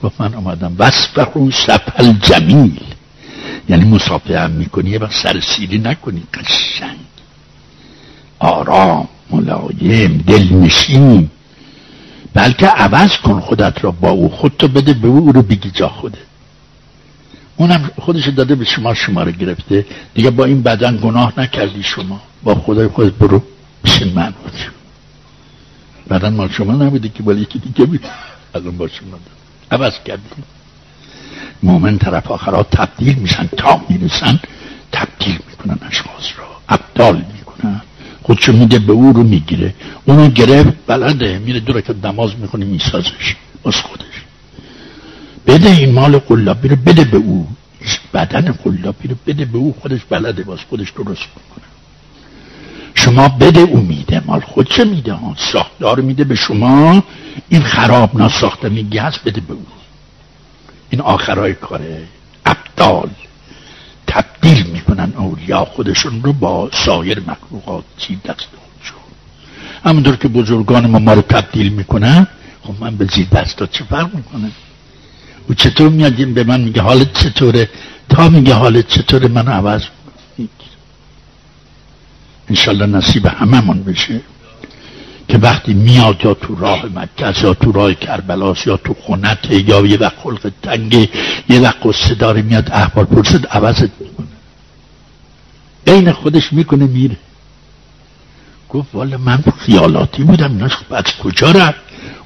S1: گفت من آمدم وصفه و سفل جمیل. یعنی مسافه هم می‌کنی یه سرسیری نکنی. قشنگ. آرام ملایم دلنشین بلکه عوض کن خودت را با او. خودتو بده به او, رو بگی جا خوده اونم خودش داده به شما شما رو گرفته. دیگه با این بدن گناه نکردی شما. با خدای خودت برو بشین من. بدن ما شما نبوده که ولی یکی دیگه بود. الان با شما عوض کردیم. مومن طرف آخرات تبدیل میشن تا می‌رسن تبدیل می‌کنن اشخاص را ابدال می‌کنن. خودشو میده به او رو می‌گیره. اونو گرفت بلده میره دو که نماز می‌کنه میسازش از خودش. بده این مال قلابی رو بده به او. بدن قلابی رو بده به او خودش بلده باز خودش درست کنه شما بده او میده مال خود چه میده ها ساختار میده به شما. این خراب ناساخته میگه هست بده به او. این آخرای کاره. ابدال تبدیل می‌کنن اولیا خودشون رو با سایر مخلوقات چی دست خودشون همونطور که بزرگان ما ما رو تبدیل می‌کنن خب من به زیر دستا چه فرق می‌کنه؟ او چطور میاد؟ به من میگه حالت چطوره؟ تا میگه حالت چطوره؟ من عوض انشالله نصیب هممون بشه که وقتی میاد یا تو راه مکه یا تو راه کربلاس یا تو خونت یا یه وقت خلق تنگه یه وقت قصه داره میاد احوال پرسد عوضت می‌کنه بین خودش می‌کنه میره. گفت والا من خیالاتی بودم اینا از کجا رفت؟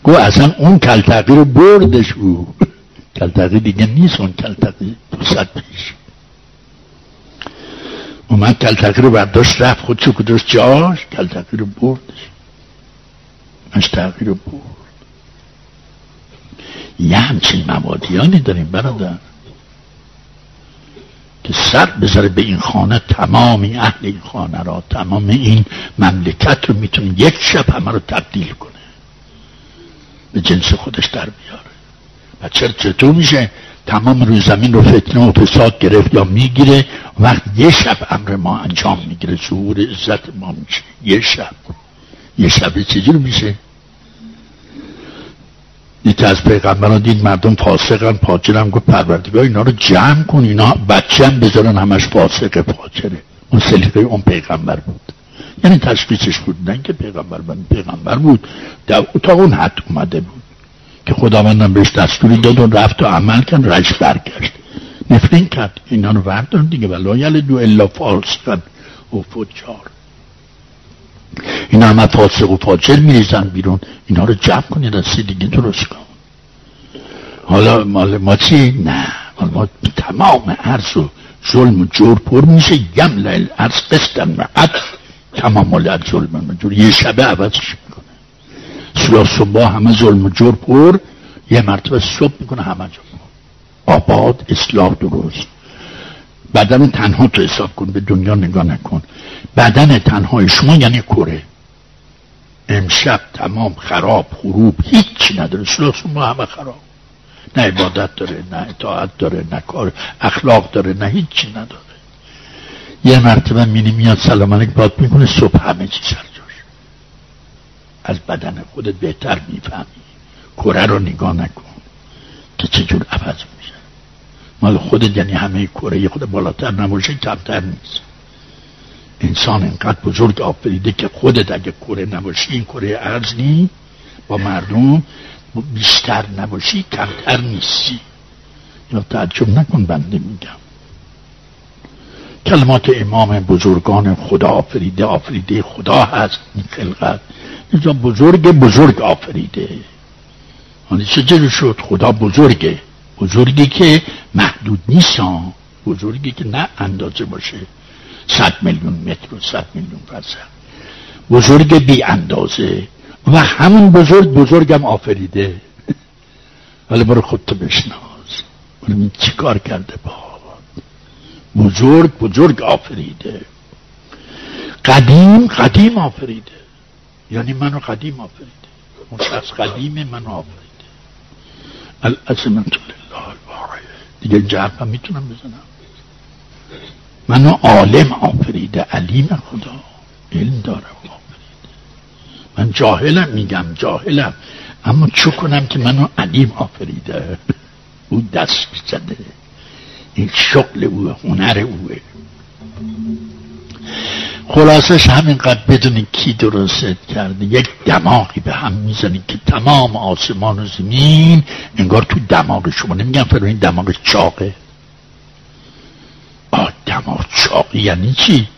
S1: گفت اصلا اون کلتقی رو بردش او کلتقی دیگه نیست اون کلتقی تو پیش. اومد کلتقی رو برداشت رفت خودشو کدرست جاش کلتقی رو بردش تغییر رو برد. یه همچین موادیانی داریم برادر. که سر بذاره به این خانه تمامی اهل این خانه را تمام این مملکت رو می‌تونه یک شب همه رو تبدیل کنه. به جنس خودش در بیاره. و چرا چطور میشه؟ تمام روی زمین رو فتنه و فساد گرفت یا می‌گیره وقت یه شب امر ما انجام می‌گیره. ظهور عزت ما میشه. یه شب. یه شب چجور میشه. یکی از پیغمبران دید مردم فاسقن پاچرم گفت پروردگار اینا رو جمع کن اینا بچه هم بذارن همش فاسقه پاچره اون سلیقه اون پیغمبر بود. یعنی تشخیصش بود نه که پیغمبر بود پیغمبر بود. تا اون حد اومده بود. که خداوندم بهش دستوری داد و رفت و عمل کرد رش برگشت. نفرین کرد. اینا رو وردن دیگه یل دو الا فاسقن و فجار. اینا همه فاسق و فاجر میریزن بیرون. اینا رو جمع کنی دستی دیگه درست کن. حالا مال ما چی؟ نه. مال ما تمام عرض و ظلم و جور پر میشه. لیل عرض قسطن و عد تمام مال ظلم و جور. یه شبه عوضش سلا صبح همه ظلم و جور پر یه مرتبه صبح می‌کنه همه جا. آباد اصلاح درست. بدن تنها تو حساب کن به دنیا نگاه نکن. بدن تنهای شما یعنی کره. امشب تمام خراب خروب هیچی نداره. سلاس ما همه خراب. نه عبادت داره نه اطاعت داره نه کار اخلاق داره نه هیچی نداره. یه مرتبه مینی میاد سلام علیک باد می‌کنه صبح همه چی سر. جاش از بدن خودت بهتر می‌فهمی. کره رو نگاه نکن. که چجور عوض میشه مال خودت یعنی همه کره خود بالاتر نباشه کمتر نیست. انسان اینقدر بزرگ آفریده که خودت اگه کره نباشی این کره ارز نی با مردم بیشتر نباشی کمتر نیستی. یا تعجب نکن بنده میگم. کلمات امام بزرگان خدا آفریده آفریده خدا هست این خلقت. اینجا بزرگ بزرگ آفریده. چه شد؟ خدا بزرگه. بزرگی که محدود نیست بزرگی که نه اندازه باشه. صد میلیون متر و صد میلیون فرسخ بزرگ بی اندازه. و همون بزرگ بزرگم آفریده. ولی برو خودتو بشناز ولی چی کار کرده با. بزرگ بزرگ آفریده. قدیم قدیم آفریده. یعنی منو قدیم آفریده. اون شخص قدیم منو آفریده. الاسمت لله دیگه جرفم می‌تونم بزنم. منو عالم آفریده. علیم خدا. علم دارم آفریده. من جاهلم میگم جاهلم. اما چو کنم که منو علیم آفریده؟ او دست زده. این شغل اوه هنر اوه خلاصش همینقدر بدونی کی درست کرده. یک دماغی به هم می‌زنی که تمام آسمان و زمین انگار تو دماغ شما. نمیگم فرو این دماغ چاقه. آه دماغ چاقی یعنی چی؟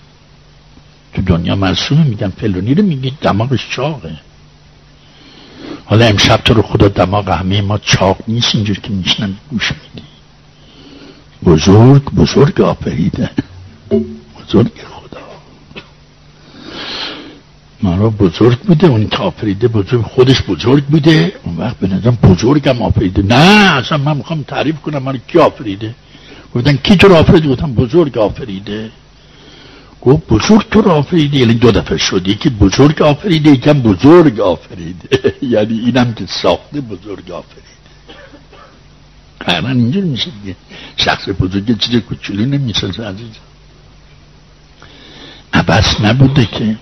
S1: تو دنیا مرسومه میگن فلونی رو میگی دماغش چاقه. حالا امشب تو رو خدا دماغ همه ما چاق نیست اینجور که میشنن گوش میدی. بزرگ بزرگ آفریده. بزرگ خدا. مرا بزرگ بوده اون که آفریده بزرگ خودش بزرگ بوده. اون وقت به نظرم بزرگم آفریده. نه اصلا من می‌خوام تعریف کنم من کی آفریده. گفتن کی تو آفریده؟ گفتم بزرگ آفریده. گفت بزرگ تو آفریده. یعنی دو دفعه شد. یکی بزرگ آفریده یکم بزرگ آفریده. یعنی اینم که ساخته بزرگ آفریده. قرار اینجور میشه دیگه. شخص بزرگ چیز کچولی نمی‌سازه عزیز عبس نبوده که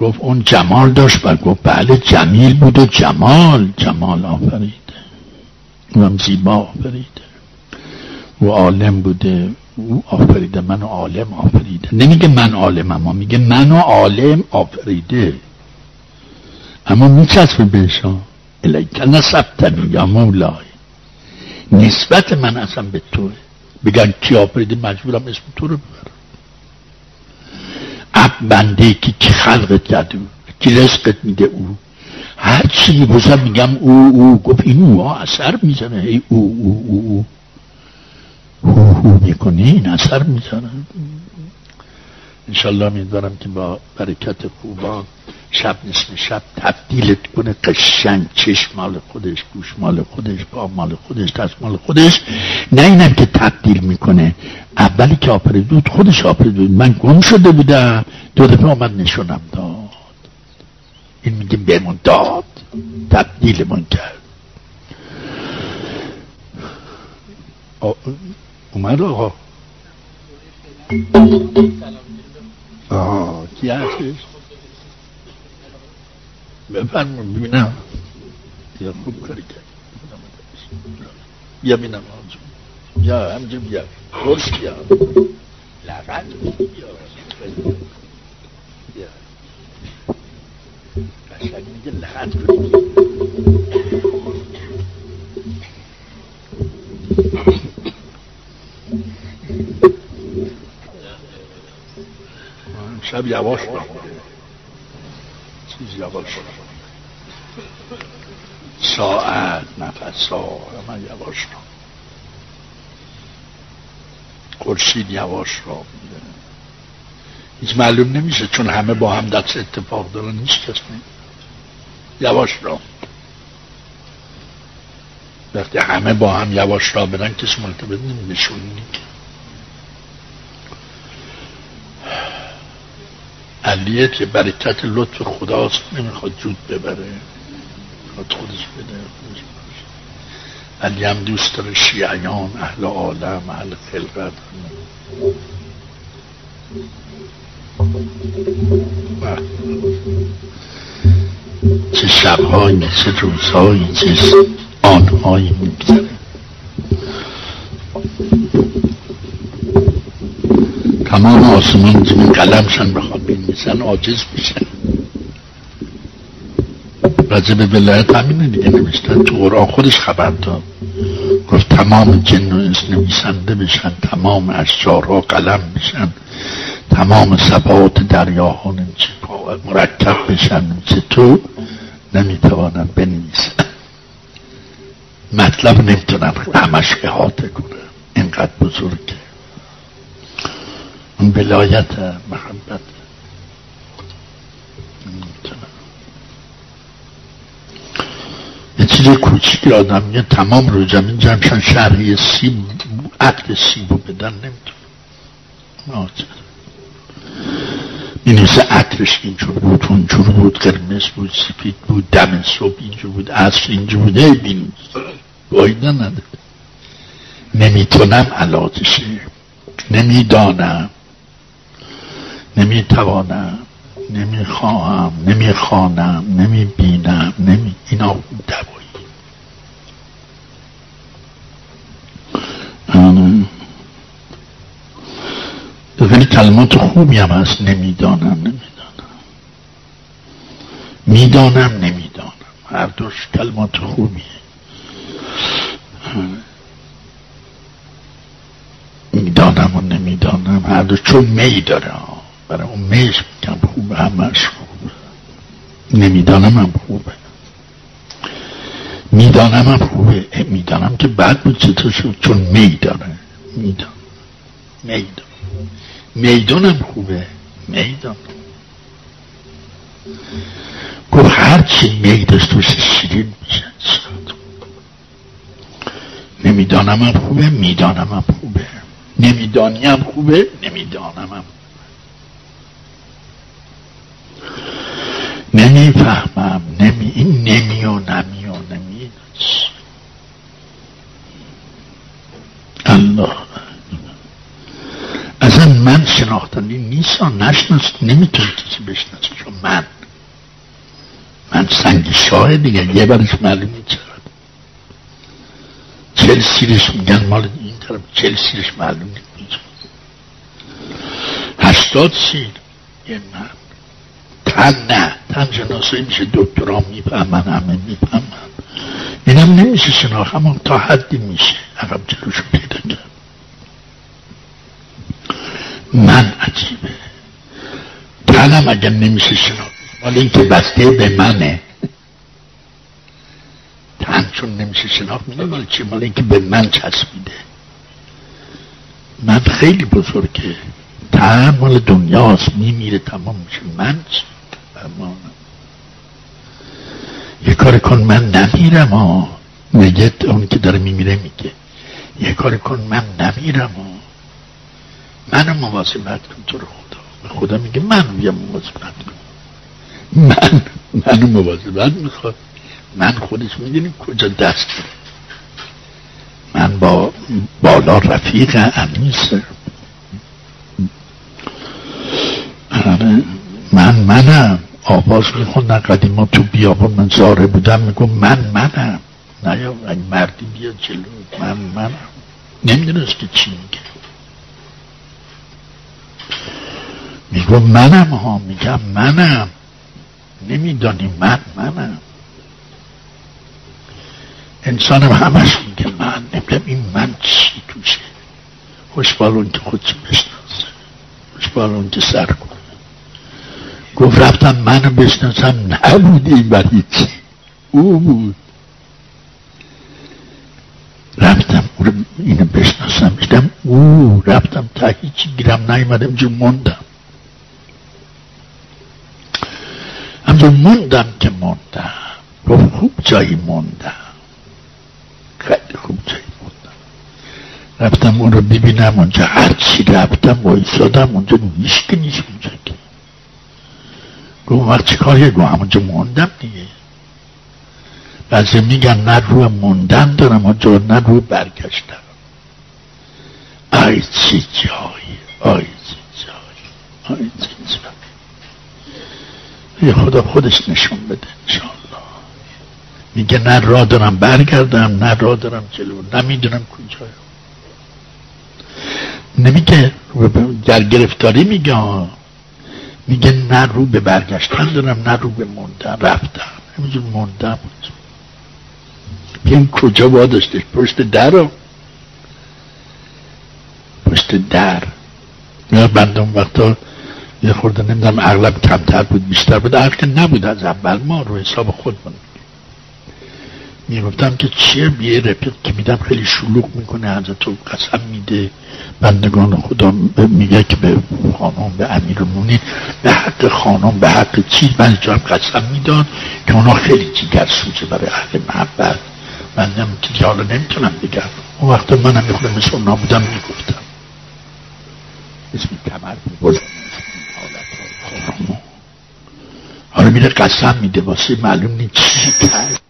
S1: گفت اون جمال داشت و گفت بله جمیل بود و جمال جمال آفریده. هم زیبا آفریده. او عالم بوده او آفریده منو عالم آفریده. نمیگه من عالم اما میگه منو عالم آفریده. اما میچسبه بهشان الیک نسبتنی یا مولای. نسبت من اصلا به توه. بگن کی آفریده مجبورم اسم تو رو اب بنده که کی خلقت کرده کی رزقت میده او. هر چی بزن میگم او او. گفت این او اثر می‌زنه ای او او او او. هو هو می‌کنه این اثر می‌زنه. انشالله میدارم که با برکت خوبان شب نصف شب تبدیلت کنه. قشنگ چشم مال خودش گوش مال خودش پا مال خودش دست مال خودش. نه اینم که تبدیل می‌کنه. اولی که آفریدود خودش آفریدود من گم شده بودم. دو دفعه آمد نشونم داد. این میگه بهمون داد. تبدیل من کرد اومد آقا. آه يا أخي بفهم بنا يا خوب کرد بیا بینم آنجا يا همجا بیا خوش بیا لعنت بیا بیا قشنگ میگه لعنت کنید شب یواش را چیز یواش ساعت نفس ها من یواش را خورشید یواش را هیچ معلوم نمیشه چون همه با هم دست اتفاق دارن نیست کس یواش را وقتی همه با هم یواش را برن کسی مرتبط نمیشونی علیه که برکت لطف خداست نمی‌خواد جود ببره. خود خودش بده خودش علی هم دوست داره شیعیان اهل عالم اهل خلقت چه شبهایی چه روزهایی چه آنهایی میگذره. تمام آسمان زمین قلمشن بخواد بینیسن عاجز میشن به ولایت همینه دیگه نوشتن. تو قرآن خودش خبر داد. گفت تمام جن و انس نویسنده بشن تمام اشجارها قلم بشن تمام سبات دریاها مرکب بشن. چه تو نمی‌توانن بنویسن مطلب نمی‌تونن همش احاطه کنن اینقدر بزرگه. ولایت محبت. یه چیز کوچیک آدم میگه تمام رو زمین جمعشن شرحی سیب عقل سیبو بدن نمی‌تونه این نویسه عطرش اینجور بود اونجور بود. قرمز بود سفید بود دم صبح اینجور بود عصر اینجور بود. بین. بایده نده نمی‌تونم علاجشه نمی‌دانم. نمی‌توانم نمی‌خواهم نمی‌خوانم نمی‌بینم نمی اینا دوایی خیلی کلمات خوبی هم هست نمی‌دانم نمی‌دانم. می‌دانم نمی‌دانم. هر دوش کلمات خوبیه. می‌دانم و نمی‌دانم. هر دو چون می داره برای اون میش میگم خوبه همش خوبه. نمی‌دانم هم خوبه. می‌دانم هم خوبه. می‌دانم که بعد بود چطور شد چون می داره میدان. میدان می‌دانم خوبه. میدان. گفت هرچی میدست توش شیرین میشه نمی‌دانم هم خوبه می‌دانم هم خوبه. نمیدانی هم خوبه نمی‌دانم هم نمی‌فهمم نمی این نمی و نمی و نمی الله اصلا من شناختنی نیست نشناست نمی‌تونه کسی بشناسه چون من من سنگ شاه دیگه یه برش معلوم نیست چل سیرش میگن مال این طرف چل سیرش معلوم نیست هشتاد سیر یه من تن نه تن شناسایی میشه دکتران می‌فهمن همه می‌فهمن. اینم نمیشه شناخت اما تا حدی میشه. عقب جلوشو پیدا کرد. من عجیبه. تنم اگر نمیشه شناخت مال اینکه بسته به منه. تن چون نمیشه شناخت میده مال چی؟ مال اینکه به من چسبیده. من خیلی بزرگه. تن مال دنیاست میمیره تمام میشه. من چی؟ یه کار کن من نمیرم ها میگه اون که داره میمیره میگه. یه کار کن من نمیرم ها منو مواظبت کن تو رو خدا. خدا میگه من بیا مواظبت کن. من منو مواظبت می‌خواد. من خودش می‌دونیم کجا دست من با بالا رفیق انیس آره. من منم. آواز میخوندن قدیما تو بیابان من زاره بودم میگو من منم. نه یا مردی بیا جلو. من منم. نمی‌دونست که چی میگه. میگو منم ها میگم منم. نمیدانی من منم. انسانم همش میگه من. نمی‌دونم این من چی توشه. خوشبال اون که خودشو بشناسه. خوشبال اون که سر کنه. گفت رفتم منو بشناسم نبودی برای چی او بود. رفتم اینو بشناسم دیدم او رفتم تا هیچی گیرم نیومدم جو موندم. همجور موندم که موندم. گفت خوب جایی موندم. خیلی خوب جایی موندم. رفتم اون رو ببینم اونجا هرچی رفتم وایسادم اونجا نیست که نیست اونجا. گفت وقت چی کاری گفت همونجا موندم دیگه. بعضی میگن نه رو موندن دارم اونجا نه رو برگشتم. آی چی جایی آی چی جایی آی چی جایی. یه خدا خودش نشون بده انشاءالله. میگه نه را دارم برگردم نه را دارم جلو نمی‌دونم کجا نمیگه در گرفتاری میگه میگه نه رو به برگشتن دارم نه رو به موندن رفتم همینجور موندم این کجا با داشتش پشت در پشت در. یا بندم وقتا یه خورده نمی‌دونم اغلب کمتر بود بیشتر بود. که نبود از اول ما رو حساب خودمون. می‌گفتم که چیه بیه رفیق که میدم خیلی شلوغ می‌کنه حضرت تو قسم میده. بندگان خدا میگه که به خانم به امیرمونی به حق خانم به حق چیز. من جا قسم میدان که اونا خیلی جیگر سوزه برای اهل محبت. من که حالا نمی‌تونم بگم. اون وقت منم می‌خوام مثل اونا بودم می‌گفتم. اسم کمر بود حالا میره قسم میده. واسه معلوم نیست چی کرد.